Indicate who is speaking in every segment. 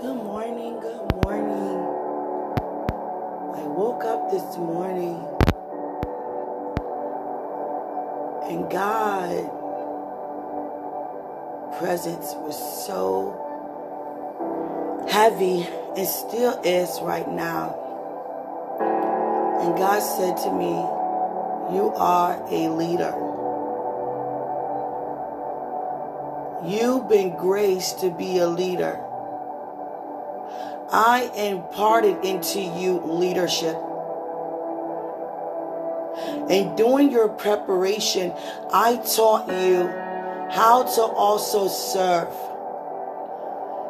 Speaker 1: Good morning, good morning. I woke up this morning and God presence was so heavy and still is right now. And God said to me, You are a leader. You've been graced to be a leader. I imparted into you leadership. And during your preparation, I taught you how to also serve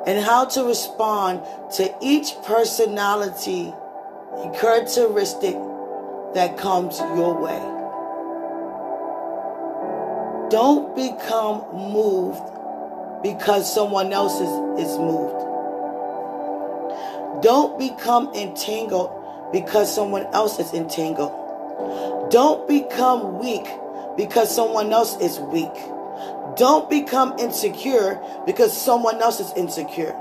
Speaker 1: and how to respond to each personality and characteristic that comes your way. Don't become moved because someone else is, is moved. Don't become entangled because someone else is entangled. Don't become weak because someone else is weak. Don't become insecure because someone else is insecure.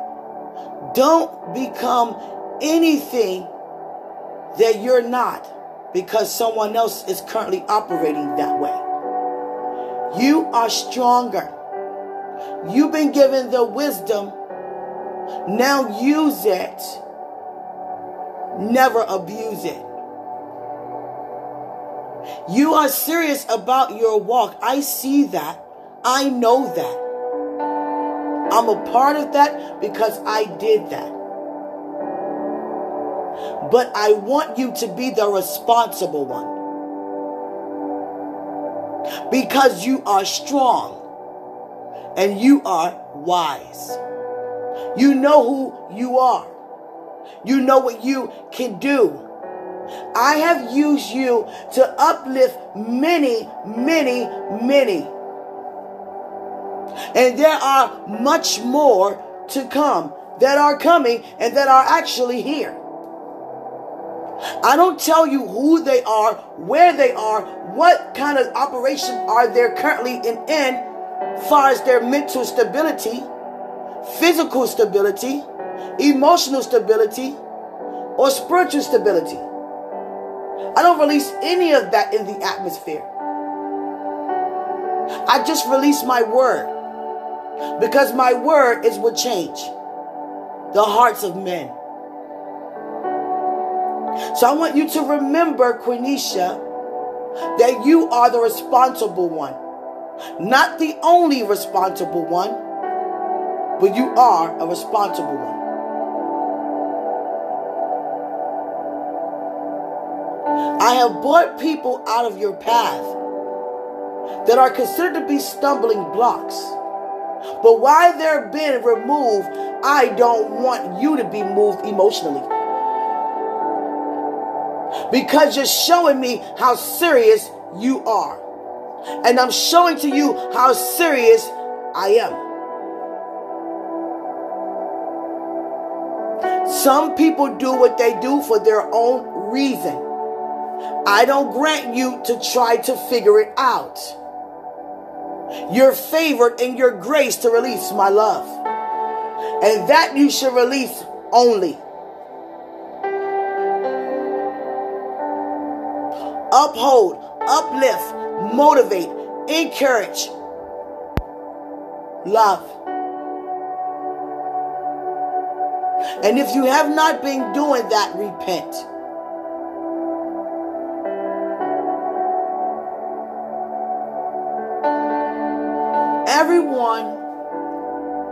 Speaker 1: Don't become anything that you're not because someone else is currently operating that way. You are stronger. You've been given the wisdom. Now use it. Never abuse it. You are serious about your walk. I see that. I know that. I'm a part of that because I did that. But I want you to be the responsible one. Because you are strong and you are wise. You know who you are. You know what you can do. I have used you to uplift many, many, many. And there are much more to come that are coming and that are actually here. I don't tell you who they are, where they are, what kind of operation are they currently in, in far as their mental stability, physical stability, emotional stability, or spiritual stability. I don't release any of that in the atmosphere. I just release my word because my word is what change the hearts of men. So I want you to remember, Quenisha, that you are the responsible one. Not the only responsible one, but you are a responsible one. I have brought people out of your path that are considered to be stumbling blocks. But while they're being removed, I don't want you to be moved emotionally. Because you're showing me how serious you are. And I'm showing to you how serious I am. Some people do what they do for their own reason. I don't grant you to try to figure it out. You're favored in your grace to release my love. And that you should release only. Uphold, uplift, motivate, encourage, love. And if you have not been doing that, repent. Everyone,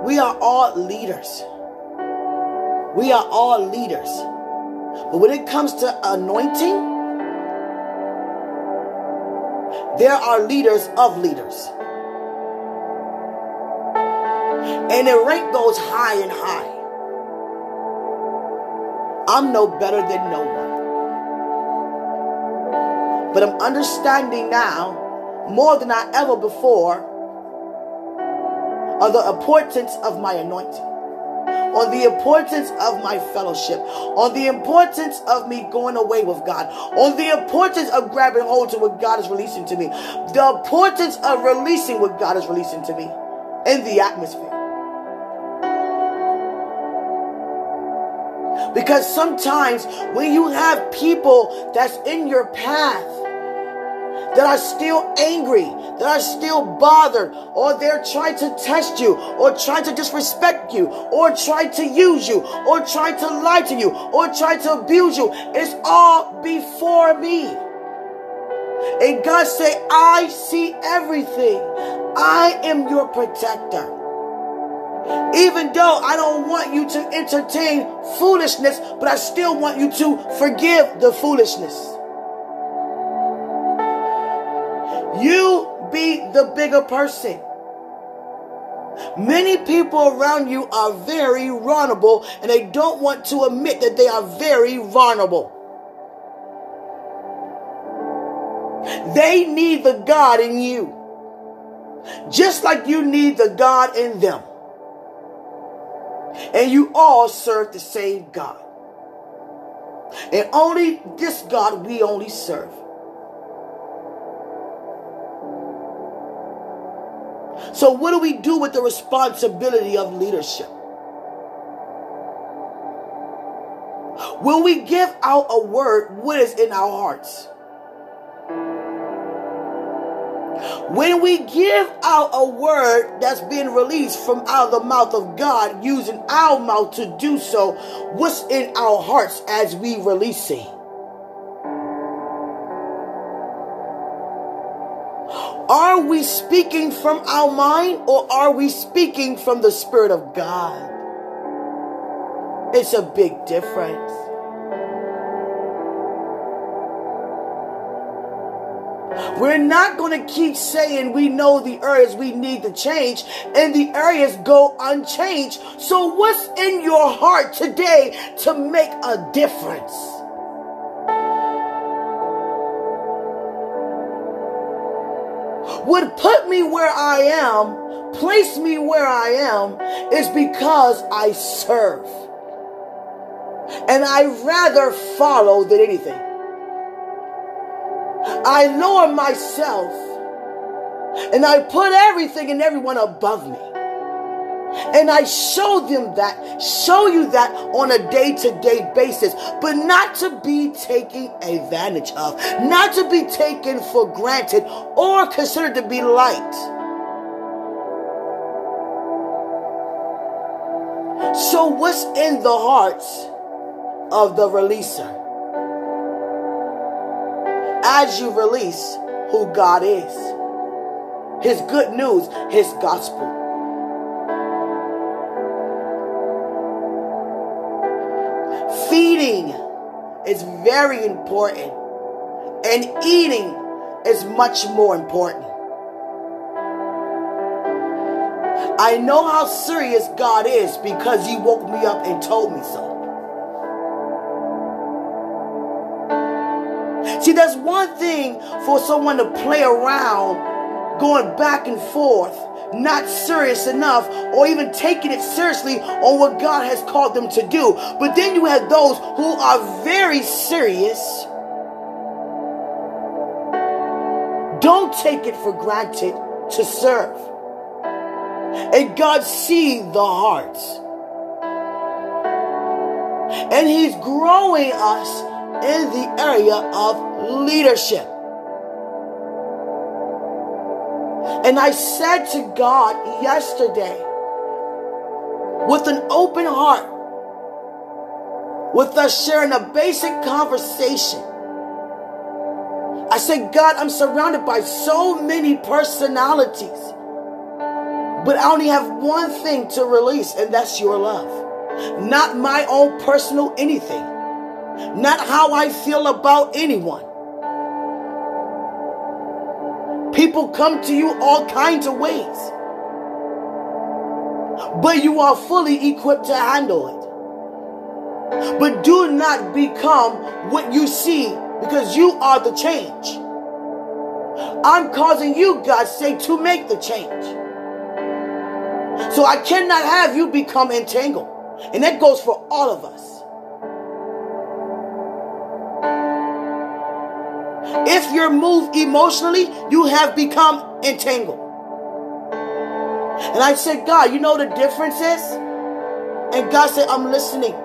Speaker 1: we are all leaders. We are all leaders. But when it comes to anointing, there are leaders of leaders. And the rank goes high and high. I'm no better than no one. But I'm understanding now more than I ever before on the importance of my anointing, on the importance of my fellowship, on the importance of me going away with God, on the importance of grabbing hold to what God is releasing to me, the importance of releasing what God is releasing to me in the atmosphere. Because sometimes when you have people that's in your path that are still angry, that are still bothered, or they're trying to test you, or trying to disrespect you, or try to use you, or try to lie to you, or try to abuse you, it's all before me. And God say, I see everything. I am your protector. Even though I don't want you to entertain foolishness, but I still want you to forgive the foolishness. You be the bigger person. Many people around you are very vulnerable and they don't want to admit that they are very vulnerable. They need the God in you, just like you need the God in them. And you all serve the same God. And only this God we only serve. So, what do we do with the responsibility of leadership? When we give out a word, what is in our hearts? When we give out a word that's being released from out of the mouth of God, using our mouth to do so, what's in our hearts as we release it? Are we speaking from our mind or are we speaking from the Spirit of God? It's a big difference. We're not going to keep saying we know the areas we need to change and the areas go unchanged. So, what's in your heart today to make a difference? What put me where I am, place me where I am, is because I serve. And I rather follow than anything. I lower myself and I put everything and everyone above me. And I show them that, show you that on a day to day basis, but not to be taken advantage of, not to be taken for granted or considered to be light. So, what's in the hearts of the releaser? As you release who God is, His good news, His gospel. Feeding is very important, and eating is much more important. I know how serious God is because He woke me up and told me so. See, there's one thing for someone to play around, going back and forth, not serious enough, or even taking it seriously on what God has called them to do. But then you have those who are very serious. Don't take it for granted to serve. And God sees the hearts. And He's growing us in the area of leadership. And I said to God yesterday, with an open heart, with us sharing a basic conversation, I said, God, I'm surrounded by so many personalities, but I only have one thing to release, and that's your love. Not my own personal anything, not how I feel about anyone. People come to you all kinds of ways. But you are fully equipped to handle it. But do not become what you see because you are the change. I'm causing you, God say, to make the change. So I cannot have you become entangled. And that goes for all of us. If you're moved emotionally, you have become entangled. And I said, God, you know the difference is? And God said, I'm listening.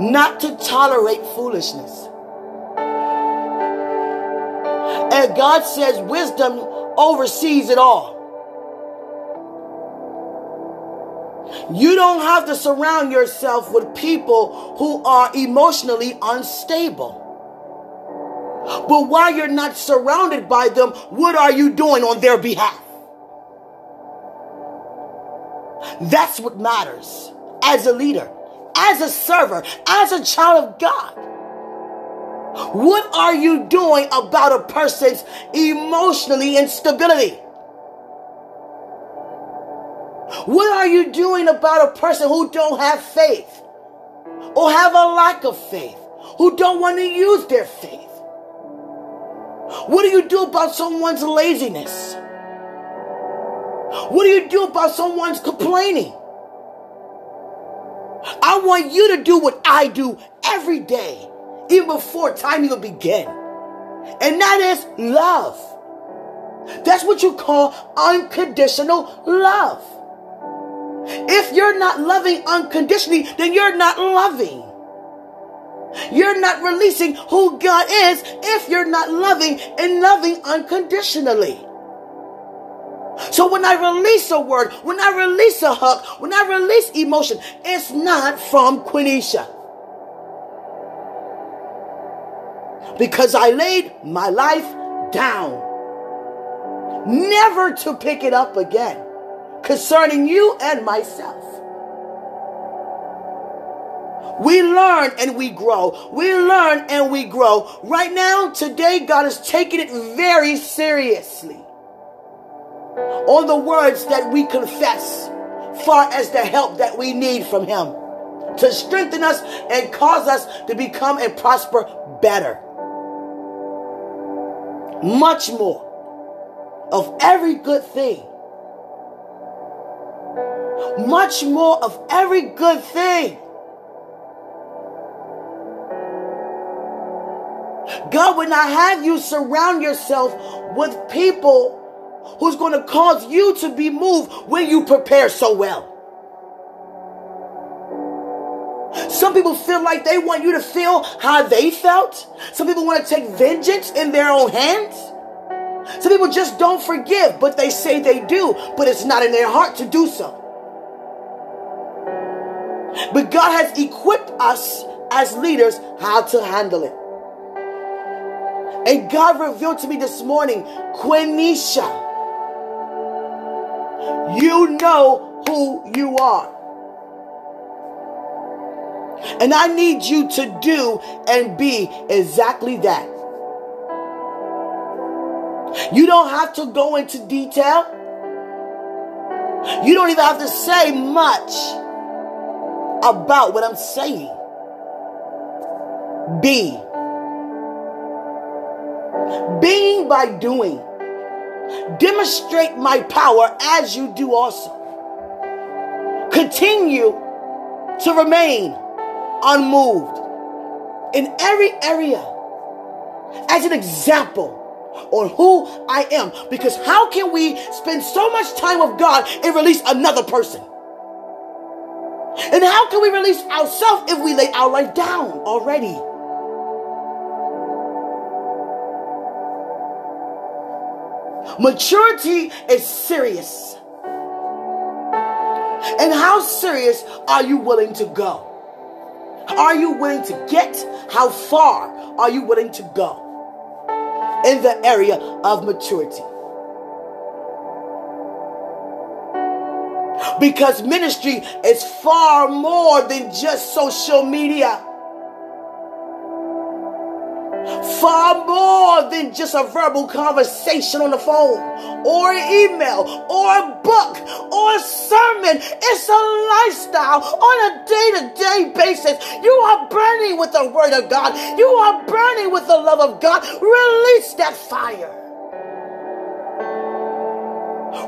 Speaker 1: not to tolerate foolishness. And God says wisdom oversees it all. You don't have to surround yourself with people who are emotionally unstable. But while you're not surrounded by them, what are you doing on their behalf? That's what matters as a leader, as a server, as a child of God. What are you doing about a person's emotionally instability? What are you doing about a person who don't have faith or have a lack of faith, who don't want to use their faith? What do you do about someone's laziness? What do you do about someone's complaining? I want you to do what I do every day, even before time even begin. And that is love. That's what you call unconditional love. If you're not loving unconditionally, then you're not loving. You're not releasing who God is if you're not loving and loving unconditionally. So when I release a word, when I release a hug, when I release emotion, it's not from Quenisha. Because I laid my life down, never to pick it up again, concerning you and myself. We learn and we grow. We learn and we grow. Right now, today, God is taking it very seriously on the words that we confess, far as the help that we need from Him to strengthen us and cause us to become and prosper better. Much more of every good thing. Much more of every good thing. God would not have you surround yourself with people who's going to cause you to be moved when you prepare so well. Some people feel like they want you to feel how they felt. Some people want to take vengeance in their own hands. Some people just don't forgive, but they say they do, but it's not in their heart to do so. But God has equipped us as leaders how to handle it. And God revealed to me this morning, Quenisha. You know who you are. And I need you to do and be exactly that. You don't have to go into detail. You don't even have to say much about what I'm saying. Be. Being by doing. Demonstrate my power as you do also. Continue to remain unmoved in every area as an example on who I am. Because how can we spend so much time with God and release another person? And how can we release ourselves if we lay our life down already? Maturity is serious. And how serious are you willing to go? Are you willing to get? How far are you willing to go in the area of maturity? Because ministry is far more than just social media. Far more than just a verbal conversation on the phone or an email or a book or a sermon. It's a lifestyle on a day to day basis. You are burning with the Word of God, you are burning with the love of God. Release that fire,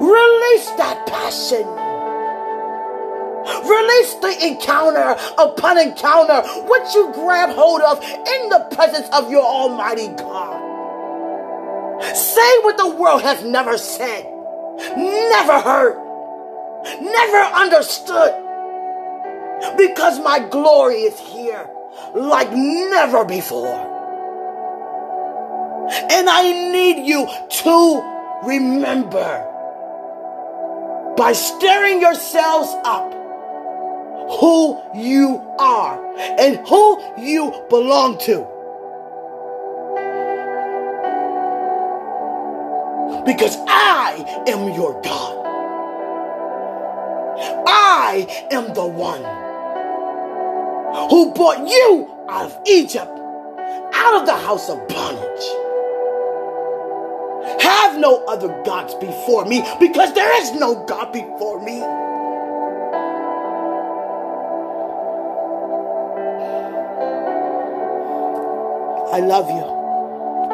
Speaker 1: release that passion. Release the encounter upon encounter, what you grab hold of in the presence of your Almighty God. Say what the world has never said, never heard, never understood. Because my glory is here. like never before. And I need you to remember by stirring yourselves up who you are and who you belong to. Because I am your God. I am the one who brought you out of Egypt, out of the house of bondage. Have no other gods before me because there is no God before me. I love you.